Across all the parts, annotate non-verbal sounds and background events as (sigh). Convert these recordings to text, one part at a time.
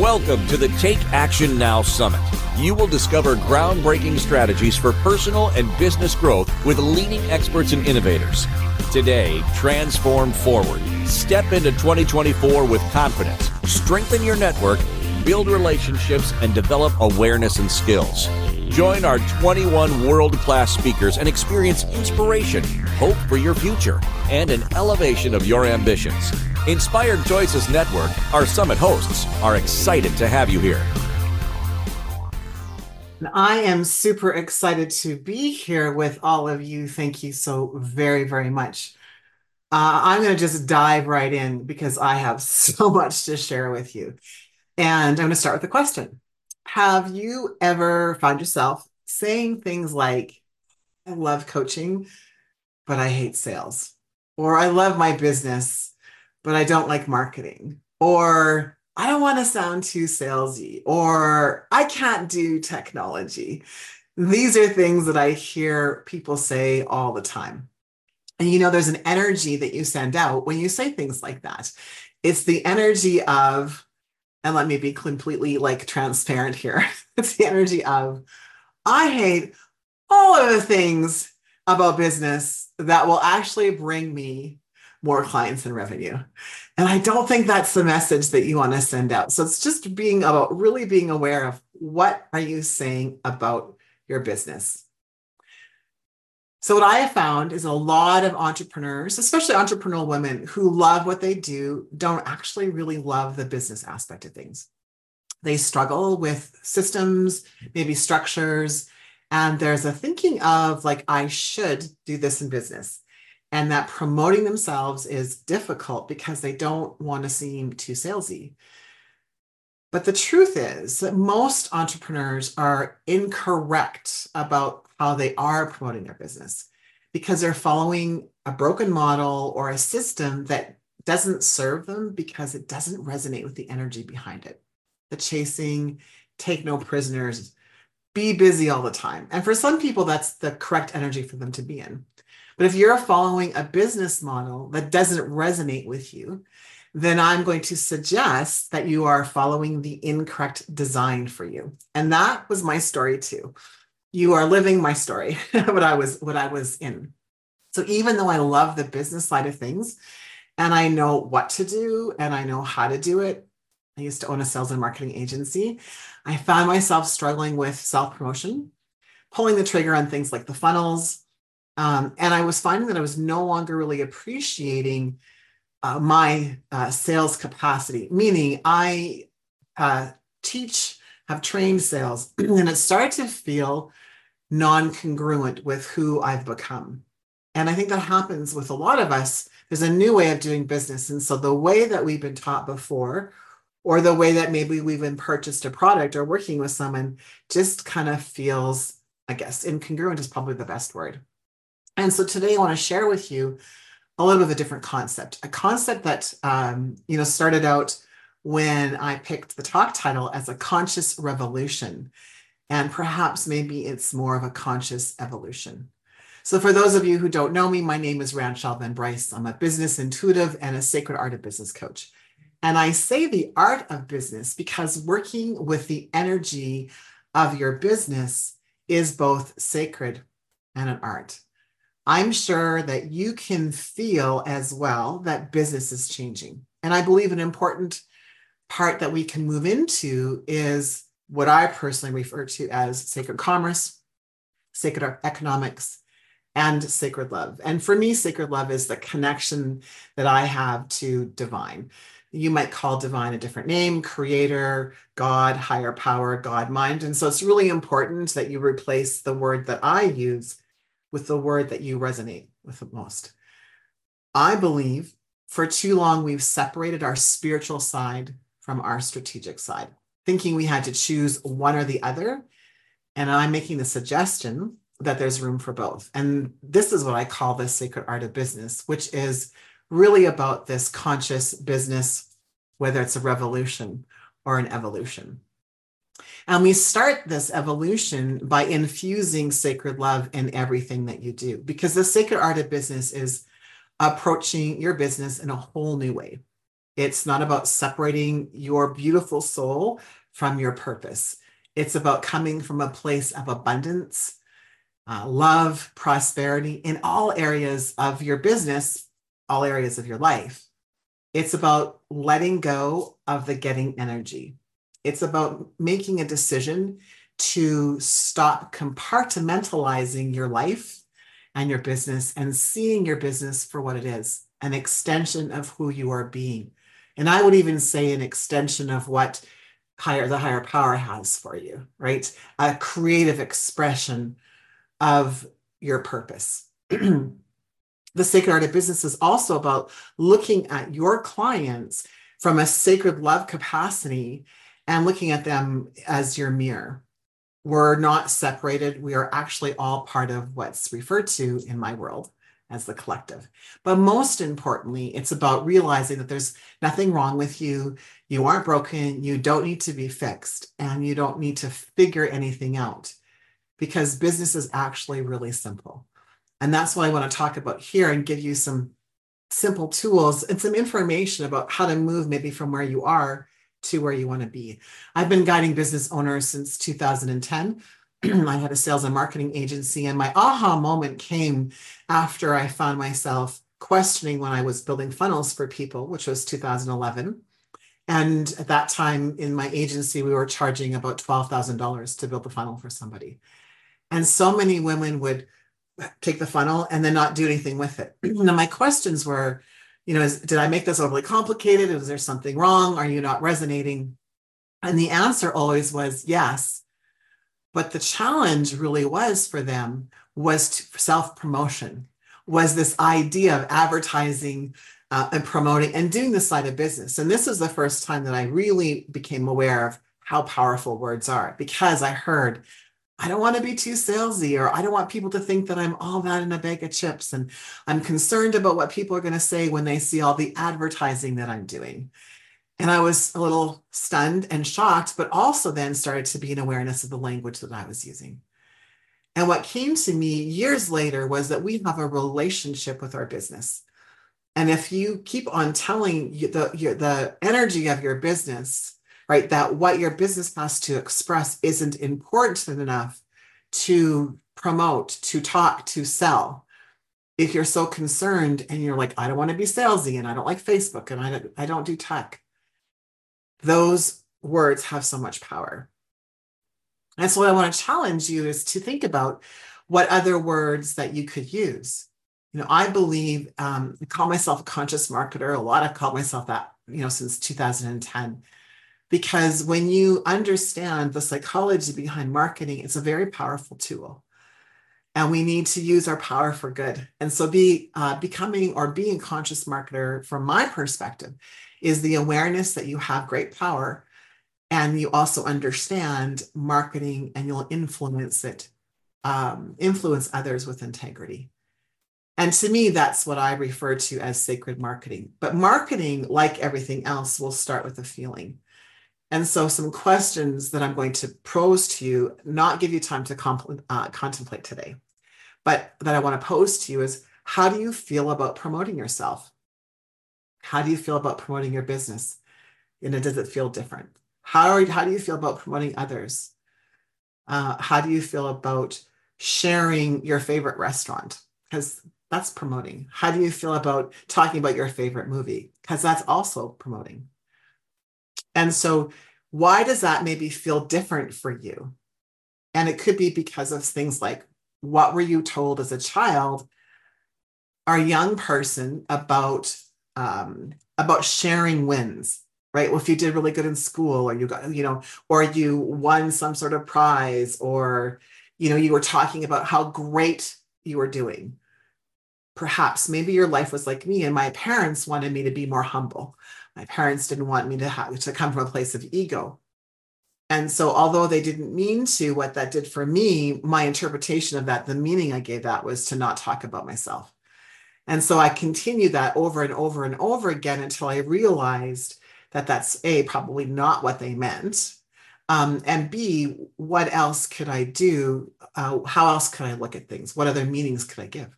Welcome to the Take Action Now Summit. You will discover groundbreaking strategies for personal and business growth with leading experts and innovators. Today, transform forward. Step into 2024 with confidence. Strengthen your network, build relationships, and develop awareness and skills. Join our 21 world class speakers and experience inspiration, hope for your future, and an elevation of your ambitions. Inspired Choices Network, our summit hosts, are excited to have you here. I am super excited to be here with all of you. Thank you so very, very much. Uh, I'm going to just dive right in because I have (laughs) so much to share with you. And I'm going to start with a question Have you ever found yourself saying things like, I love coaching, but I hate sales? Or I love my business, but I don't like marketing. Or I don't want to sound too salesy, or I can't do technology. These are things that I hear people say all the time. And you know, there's an energy that you send out when you say things like that. It's the energy of, and let me be completely like transparent here. (laughs) it's the energy of, I hate all of the things about business that will actually bring me more clients and revenue. And I don't think that's the message that you want to send out. So it's just being about really being aware of what are you saying about your business. So what I have found is a lot of entrepreneurs, especially entrepreneurial women who love what they do, don't actually really love the business aspect of things. They struggle with systems, maybe structures, and there's a thinking of like I should do this in business and that promoting themselves is difficult because they don't want to seem too salesy. But the truth is that most entrepreneurs are incorrect about how they are promoting their business because they're following a broken model or a system that doesn't serve them because it doesn't resonate with the energy behind it. The chasing, take no prisoners, be busy all the time. And for some people, that's the correct energy for them to be in. But if you're following a business model that doesn't resonate with you, then I'm going to suggest that you are following the incorrect design for you. And that was my story too. You are living my story, (laughs) what I was what I was in. So even though I love the business side of things and I know what to do and I know how to do it, I used to own a sales and marketing agency. I found myself struggling with self promotion, pulling the trigger on things like the funnels, um, and I was finding that I was no longer really appreciating uh, my uh, sales capacity, meaning I uh, teach, have trained sales, (clears throat) and it started to feel non congruent with who I've become. And I think that happens with a lot of us. There's a new way of doing business. And so the way that we've been taught before, or the way that maybe we've been purchased a product or working with someone, just kind of feels, I guess, incongruent is probably the best word. And so today I want to share with you a little bit of a different concept, a concept that um, you know started out when I picked the talk title as a conscious revolution, and perhaps maybe it's more of a conscious evolution. So for those of you who don't know me, my name is Ranchelle Van Bryce. I'm a business intuitive and a sacred art of business coach. And I say the art of business because working with the energy of your business is both sacred and an art. I'm sure that you can feel as well that business is changing. And I believe an important part that we can move into is what I personally refer to as sacred commerce, sacred economics, and sacred love. And for me, sacred love is the connection that I have to divine. You might call divine a different name, creator, God, higher power, God mind. And so it's really important that you replace the word that I use with the word that you resonate with the most. I believe for too long we've separated our spiritual side from our strategic side, thinking we had to choose one or the other. And I'm making the suggestion that there's room for both. And this is what I call the sacred art of business, which is really about this conscious business, whether it's a revolution or an evolution. And we start this evolution by infusing sacred love in everything that you do, because the sacred art of business is approaching your business in a whole new way. It's not about separating your beautiful soul from your purpose. It's about coming from a place of abundance, uh, love, prosperity in all areas of your business, all areas of your life. It's about letting go of the getting energy. It's about making a decision to stop compartmentalizing your life and your business and seeing your business for what it is an extension of who you are being. And I would even say an extension of what higher the higher power has for you, right? A creative expression of your purpose. (clears throat) the sacred art of business is also about looking at your clients from a sacred love capacity and looking at them as your mirror. We're not separated. We are actually all part of what's referred to in my world as the collective. But most importantly, it's about realizing that there's nothing wrong with you. You aren't broken. You don't need to be fixed and you don't need to figure anything out because business is actually really simple. And that's what I want to talk about here and give you some simple tools and some information about how to move maybe from where you are to where you want to be. I've been guiding business owners since 2010. (clears throat) I had a sales and marketing agency, and my aha moment came after I found myself questioning when I was building funnels for people, which was 2011. And at that time in my agency, we were charging about $12,000 to build a funnel for somebody. And so many women would take the funnel and then not do anything with it. (clears throat) now, my questions were, you know, is, did I make this overly complicated? Is there something wrong? Are you not resonating? And the answer always was yes. But the challenge really was for them was self promotion, was this idea of advertising uh, and promoting and doing this side of business. And this is the first time that I really became aware of how powerful words are because I heard, I don't want to be too salesy, or I don't want people to think that I'm all that in a bag of chips. And I'm concerned about what people are going to say when they see all the advertising that I'm doing. And I was a little stunned and shocked, but also then started to be an awareness of the language that I was using. And what came to me years later was that we have a relationship with our business. And if you keep on telling the, the energy of your business, right, that what your business has to express isn't important enough to promote, to talk, to sell, if you're so concerned and you're like, I don't want to be salesy and I don't like Facebook and I don't, I don't do tech, those words have so much power. And so, what I want to challenge you is to think about what other words that you could use. You know, I believe um, I call myself a conscious marketer. A lot I've called myself that, you know, since 2010. Because when you understand the psychology behind marketing, it's a very powerful tool. And we need to use our power for good. And so, be uh, becoming or being conscious marketer, from my perspective, is the awareness that you have great power and you also understand marketing and you'll influence it um, influence others with integrity and to me that's what i refer to as sacred marketing but marketing like everything else will start with a feeling and so some questions that i'm going to pose to you not give you time to compl- uh, contemplate today but that i want to pose to you is how do you feel about promoting yourself how do you feel about promoting your business? And does it feel different? How, are, how do you feel about promoting others? Uh, how do you feel about sharing your favorite restaurant? Because that's promoting. How do you feel about talking about your favorite movie? Because that's also promoting. And so, why does that maybe feel different for you? And it could be because of things like what were you told as a child? Or young person about um, about sharing wins right? Well if you did really good in school or you got you know or you won some sort of prize or you know you were talking about how great you were doing perhaps maybe your life was like me and my parents wanted me to be more humble my parents didn't want me to have to come from a place of ego and so although they didn't mean to what that did for me my interpretation of that the meaning i gave that was to not talk about myself and so I continued that over and over and over again until I realized that that's A, probably not what they meant. Um, and B, what else could I do? Uh, how else could I look at things? What other meanings could I give?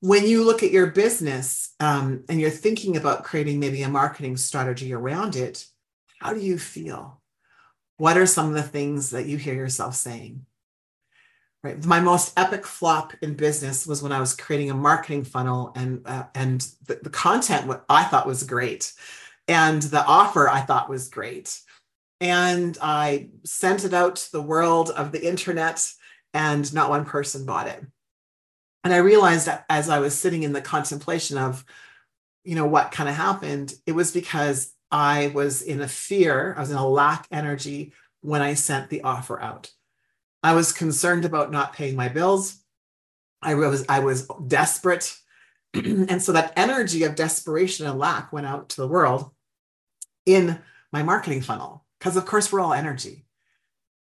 When you look at your business um, and you're thinking about creating maybe a marketing strategy around it, how do you feel? What are some of the things that you hear yourself saying? Right. My most epic flop in business was when I was creating a marketing funnel and uh, and the, the content what I thought was great and the offer I thought was great. And I sent it out to the world of the internet and not one person bought it. And I realized that as I was sitting in the contemplation of, you know, what kind of happened, it was because I was in a fear, I was in a lack energy when I sent the offer out. I was concerned about not paying my bills. I was I was desperate. (clears throat) and so that energy of desperation and lack went out to the world in my marketing funnel because of course we're all energy.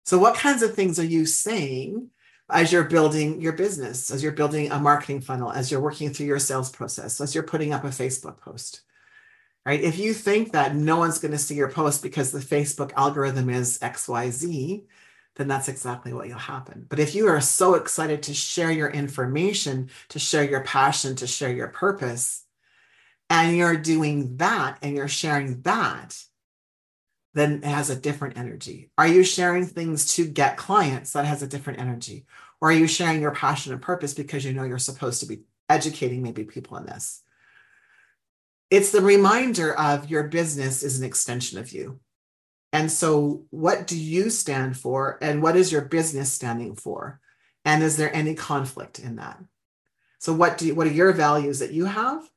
So what kinds of things are you saying as you're building your business, as you're building a marketing funnel, as you're working through your sales process, as you're putting up a Facebook post? Right? If you think that no one's going to see your post because the Facebook algorithm is XYZ, then that's exactly what will happen. But if you are so excited to share your information, to share your passion, to share your purpose, and you're doing that and you're sharing that, then it has a different energy. Are you sharing things to get clients that has a different energy? Or are you sharing your passion and purpose because you know you're supposed to be educating maybe people in this? It's the reminder of your business is an extension of you. And so, what do you stand for? And what is your business standing for? And is there any conflict in that? So, what do you, what are your values that you have?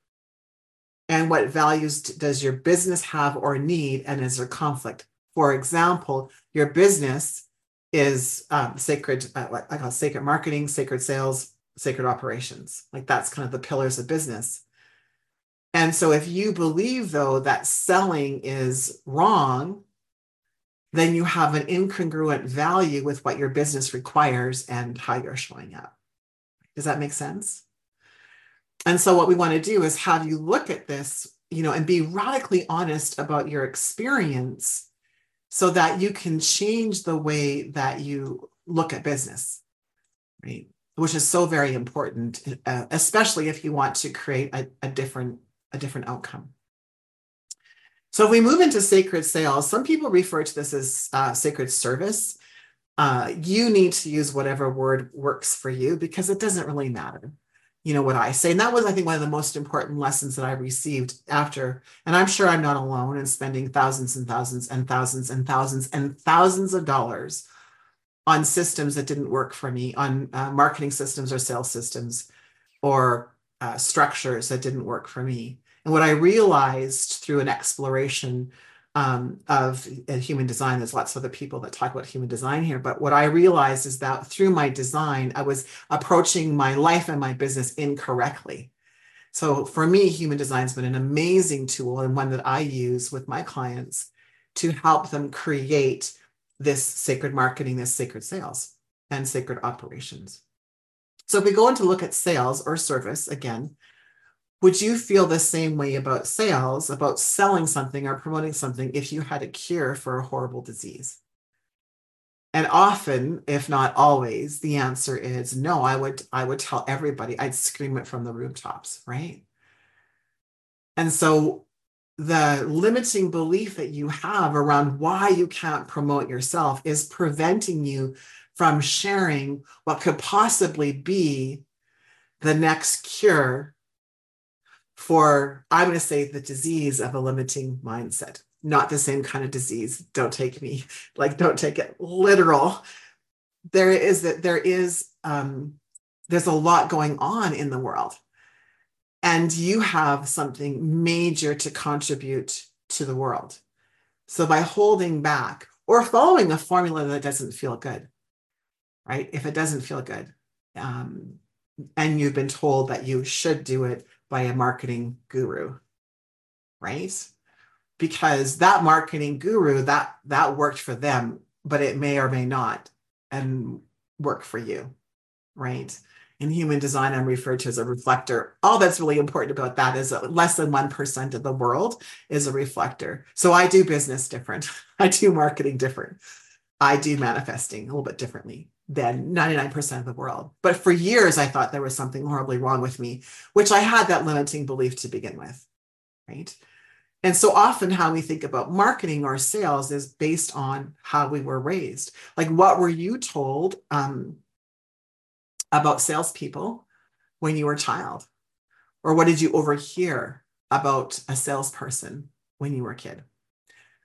And what values does your business have or need? And is there conflict? For example, your business is um, sacred, uh, what I call sacred marketing, sacred sales, sacred operations. Like that's kind of the pillars of business. And so, if you believe, though, that selling is wrong, then you have an incongruent value with what your business requires and how you're showing up. Does that make sense? And so, what we want to do is have you look at this, you know, and be radically honest about your experience so that you can change the way that you look at business, right? Which is so very important, uh, especially if you want to create a, a different a different outcome. So if we move into sacred sales, some people refer to this as uh, sacred service. Uh, you need to use whatever word works for you because it doesn't really matter. You know what I say. And that was, I think, one of the most important lessons that I received after. And I'm sure I'm not alone in spending thousands and thousands and thousands and thousands and thousands of dollars on systems that didn't work for me, on uh, marketing systems or sales systems or uh, structures that didn't work for me. And what I realized through an exploration um, of uh, human design, there's lots of other people that talk about human design here, but what I realized is that through my design, I was approaching my life and my business incorrectly. So for me, human design has been an amazing tool and one that I use with my clients to help them create this sacred marketing, this sacred sales, and sacred operations. So if we go into look at sales or service again, would you feel the same way about sales, about selling something or promoting something if you had a cure for a horrible disease? And often, if not always, the answer is no. I would I would tell everybody, I'd scream it from the rooftops, right? And so the limiting belief that you have around why you can't promote yourself is preventing you from sharing what could possibly be the next cure for, I'm going to say, the disease of a limiting mindset. Not the same kind of disease. Don't take me, (laughs) like, don't take it literal. There is that there is, um, there's a lot going on in the world. And you have something major to contribute to the world. So by holding back or following a formula that doesn't feel good, right? If it doesn't feel good, um, and you've been told that you should do it by a marketing guru, right? Because that marketing guru that that worked for them, but it may or may not and work for you, right? In human design, I'm referred to as a reflector. All that's really important about that is that less than 1% of the world is a reflector. So I do business different. (laughs) I do marketing different. I do manifesting a little bit differently than 99% of the world. But for years, I thought there was something horribly wrong with me, which I had that limiting belief to begin with. Right. And so often, how we think about marketing or sales is based on how we were raised. Like, what were you told um, about salespeople when you were a child? Or what did you overhear about a salesperson when you were a kid?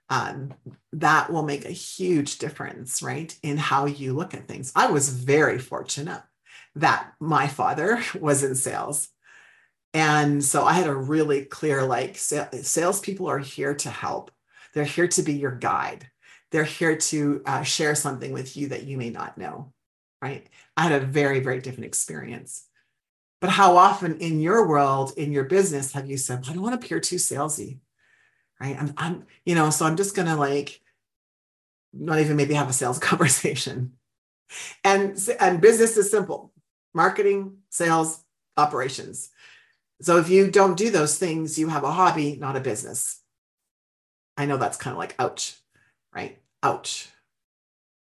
Um, that will make a huge difference, right, in how you look at things. I was very fortunate that my father (laughs) was in sales. And so I had a really clear like salespeople are here to help. They're here to be your guide. They're here to uh, share something with you that you may not know, right? I had a very, very different experience. But how often in your world, in your business, have you said, I don't want to appear too salesy, right? I'm, I'm, you know, so I'm just to like not even maybe have a sales (laughs) conversation. And, and business is simple marketing, sales, operations. So if you don't do those things, you have a hobby, not a business. I know that's kind of like, ouch, right? Ouch.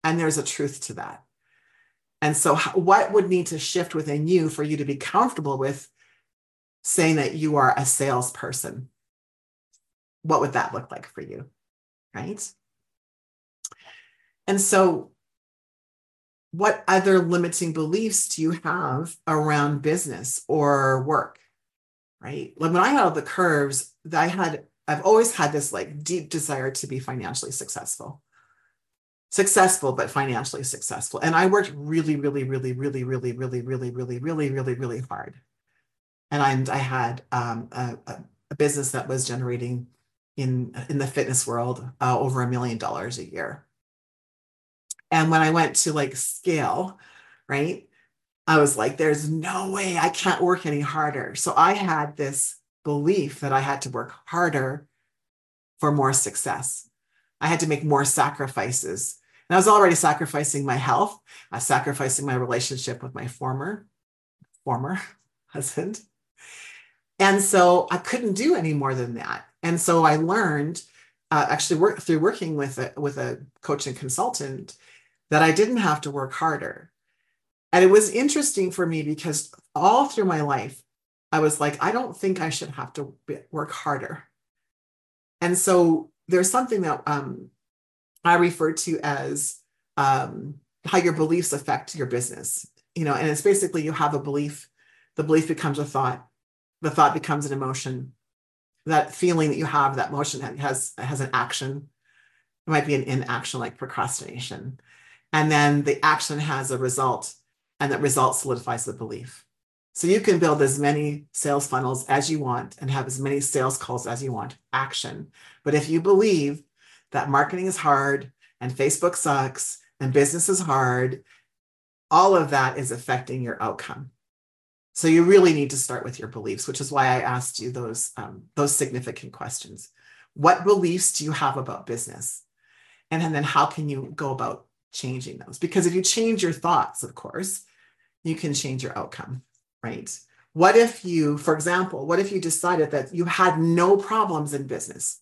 And there's a truth to that. And so, what would need to shift within you for you to be comfortable with saying that you are a salesperson? What would that look like for you? Right. And so, what other limiting beliefs do you have around business or work? right? Like when I got out the curves, I had, I've always had this like deep desire to be financially successful. Successful, but financially successful. And I worked really, really, really, really, really, really, really, really, really, really, really hard. And I, I had um, a, a business that was generating in in the fitness world uh, over a million dollars a year. And when I went to like scale, right, I was like, there's no way I can't work any harder. So I had this belief that I had to work harder for more success. I had to make more sacrifices. And I was already sacrificing my health, I was sacrificing my relationship with my former, former (laughs) husband. And so I couldn't do any more than that. And so I learned uh, actually work through working with a, with a coach and consultant that I didn't have to work harder and it was interesting for me because all through my life, I was like, I don't think I should have to work harder. And so there's something that um, I refer to as um, how your beliefs affect your business. You know, and it's basically you have a belief, the belief becomes a thought, the thought becomes an emotion. That feeling that you have, that motion has has an action. It might be an inaction like procrastination. And then the action has a result and that result solidifies the belief. So you can build as many sales funnels as you want and have as many sales calls as you want, action. But if you believe that marketing is hard and Facebook sucks and business is hard, all of that is affecting your outcome. So you really need to start with your beliefs, which is why I asked you those, um, those significant questions. What beliefs do you have about business? And, and then how can you go about changing those? Because if you change your thoughts, of course, you can change your outcome, right? What if you, for example, what if you decided that you had no problems in business?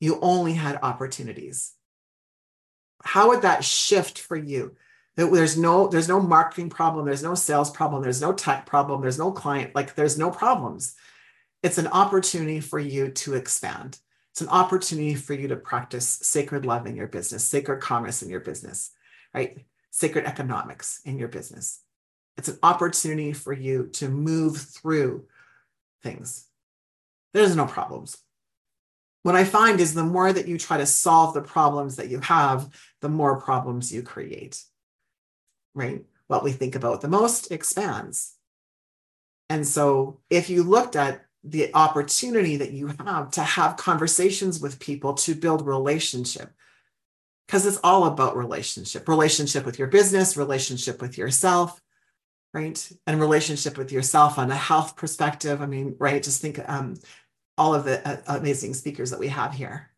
You only had opportunities. How would that shift for you? There's no, there's no marketing problem, there's no sales problem, there's no tech problem, there's no client, like there's no problems. It's an opportunity for you to expand. It's an opportunity for you to practice sacred love in your business, sacred commerce in your business, right? Sacred economics in your business. It's an opportunity for you to move through things. There's no problems. What I find is the more that you try to solve the problems that you have, the more problems you create. Right? What we think about the most expands. And so if you looked at the opportunity that you have to have conversations with people to build relationship, because it's all about relationship relationship with your business, relationship with yourself, right? And relationship with yourself on a health perspective. I mean, right? Just think um, all of the uh, amazing speakers that we have here,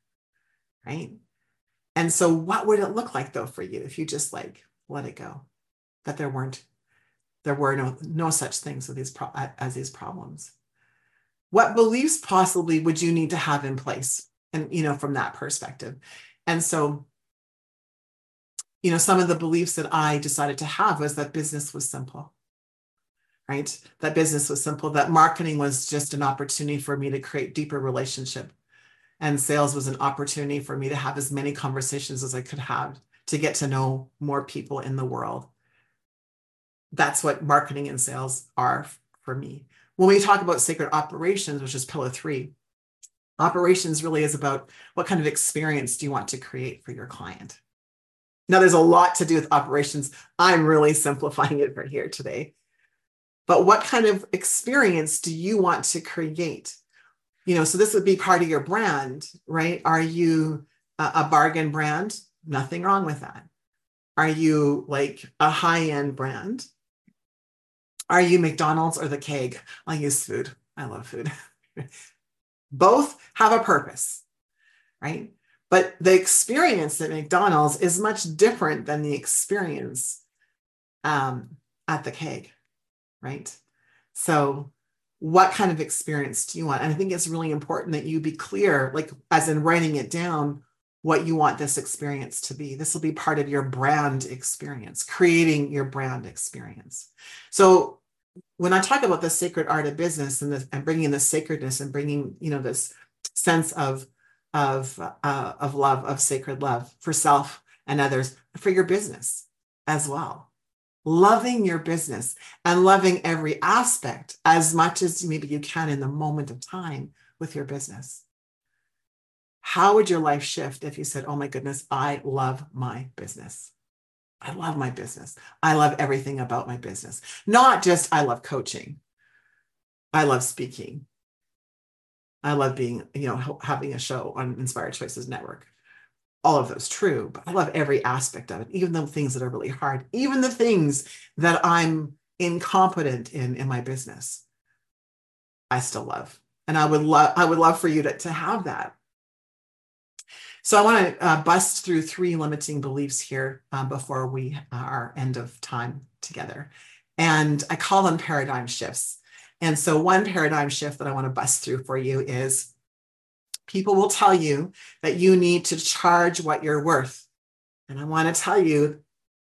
right? And so, what would it look like though for you if you just like let it go, that there weren't, there were no no such things as these pro- as these problems? What beliefs possibly would you need to have in place, and you know, from that perspective? And so, you know, some of the beliefs that I decided to have was that business was simple, right? That business was simple, that marketing was just an opportunity for me to create deeper relationship. And sales was an opportunity for me to have as many conversations as I could have to get to know more people in the world. That's what marketing and sales are for me. When we talk about sacred operations, which is pillar three, operations really is about what kind of experience do you want to create for your client? Now, there's a lot to do with operations. I'm really (laughs) simplifying it for here today. But what kind of experience do you want to create? You know, so this would be part of your brand, right? Are you a, bargain brand? Nothing wrong with that. Are you like a high end brand? Are you McDonald's or the Keg? I'll use food. I love food. (laughs) Both have a purpose, right? But the experience at McDonald's is much different than the experience um, at the Keg, right? So, what kind of experience do you want? And I think it's really important that you be clear, like as in writing it down, what you want this experience to be. This will be part of your brand experience, creating your brand experience. So, when I talk about the sacred art of business and, the, and bringing the sacredness and bringing, you know, this sense of of, uh, of love, of sacred love for self and others, for your business as well. Loving your business and loving every aspect as much as maybe you can in the moment of time with your business. How would your life shift if you said, Oh my goodness, I love my business? I love my business. I love everything about my business. Not just I love coaching. I love speaking. I love being, you know, having a show on Inspired Choices Network. All of those true, but I love every aspect of it, even the things that are really hard, even the things that I'm incompetent in in my business. I still love. And I would love I would love for you to, to have that. So I want to uh, bust through three limiting beliefs here uh, before we are end of time together. And I call them paradigm shifts. And so, one paradigm shift that I want to bust through for you is people will tell you that you need to charge what you're worth. And I want to tell you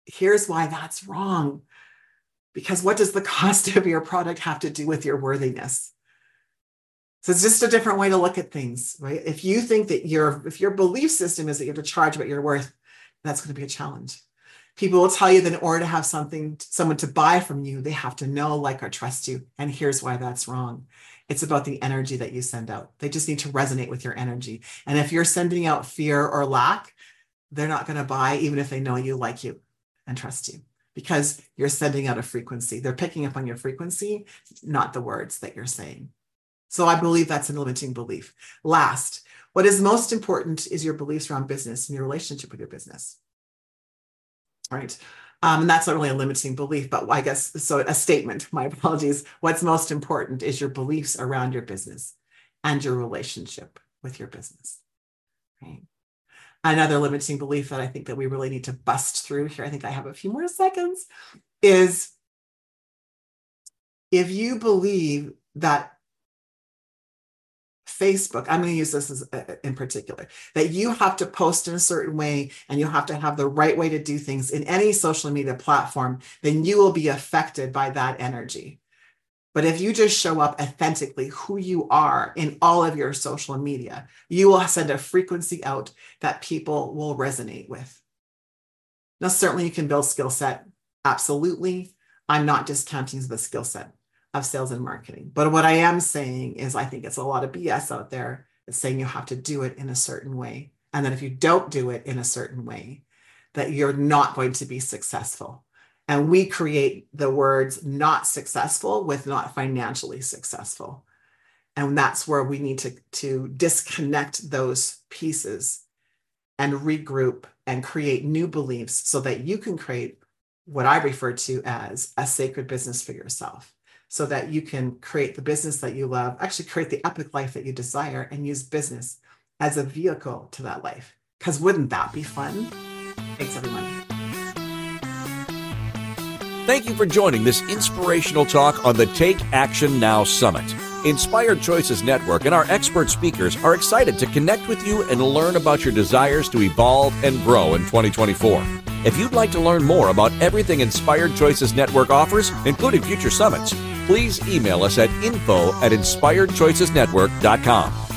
here's why that's wrong. Because what does the (laughs) cost of your product have to do with your worthiness? So it's just a different way to look at things, right? If you think that your if your belief system is that you have to charge what you're worth, that's going to be a challenge. People will tell you that in order to have something, someone to buy from you, they have to know, like, or trust you. And here's why that's wrong. It's about the energy that you send out. They just need to resonate with your energy. And if you're sending out fear or lack, they're not going to buy, even if they know you, like you, and trust you, because you're sending out a frequency. They're picking up on your frequency, not the words that you're saying. So I believe that's a limiting belief. Last, what is most important is your beliefs around business and your relationship with your business right? Um, and that's not really a limiting belief, but I guess so a statement. (laughs) My apologies. What's most important is your beliefs around your business and your relationship with your business. Right. Another limiting belief that I think that we really need to bust through here, I think I have a few more seconds, is if you believe that Facebook, I'm going to use this as, uh, in particular, that you have to post in a certain way and you have to have the right way to do things in any social media platform, then you will be affected by that energy. But if you just show up authentically who you are in all of your social media, you will send a frequency out that people will resonate with. Now, certainly you can build skill set. Absolutely. I'm not discounting the skill set of sales and marketing. But what I am saying is, I think it's a lot of BS out there that's saying you have to do it in a certain way. And that if you don't do it in a certain way, that you're not going to be successful. And we create the words not successful with not financially successful. And that's where we need to, to disconnect those pieces and regroup and create new beliefs so that you can create what I refer to as a sacred business for yourself so that you can create the business that you love, actually create the epic life that you desire, and use business as a vehicle to that life. Because wouldn't that be fun? Thanks, everyone. Thank you for joining this inspirational talk on the Take Action Now Summit. Inspired Choices Network and our expert speakers are excited to connect with you and learn about your desires to evolve and grow in 2024. If you'd like to learn more about everything Inspired Choices Network offers, including future summits, please email us at info at inspiredchoicesnetwork.com.